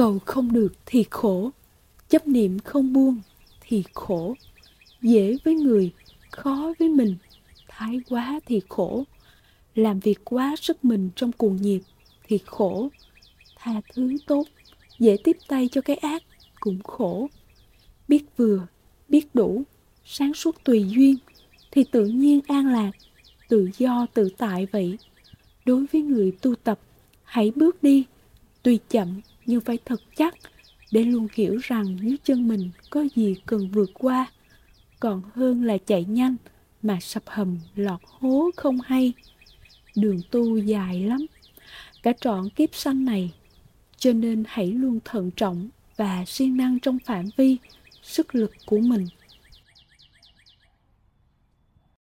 cầu không được thì khổ, chấp niệm không buông thì khổ. Dễ với người, khó với mình, thái quá thì khổ. Làm việc quá sức mình trong cuồng nhiệt thì khổ. Tha thứ tốt, dễ tiếp tay cho cái ác cũng khổ. Biết vừa, biết đủ, sáng suốt tùy duyên thì tự nhiên an lạc, tự do tự tại vậy. Đối với người tu tập, hãy bước đi tuy chậm nhưng phải thật chắc để luôn hiểu rằng dưới chân mình có gì cần vượt qua. Còn hơn là chạy nhanh mà sập hầm lọt hố không hay. Đường tu dài lắm. Cả trọn kiếp sanh này, cho nên hãy luôn thận trọng và siêng năng trong phạm vi sức lực của mình.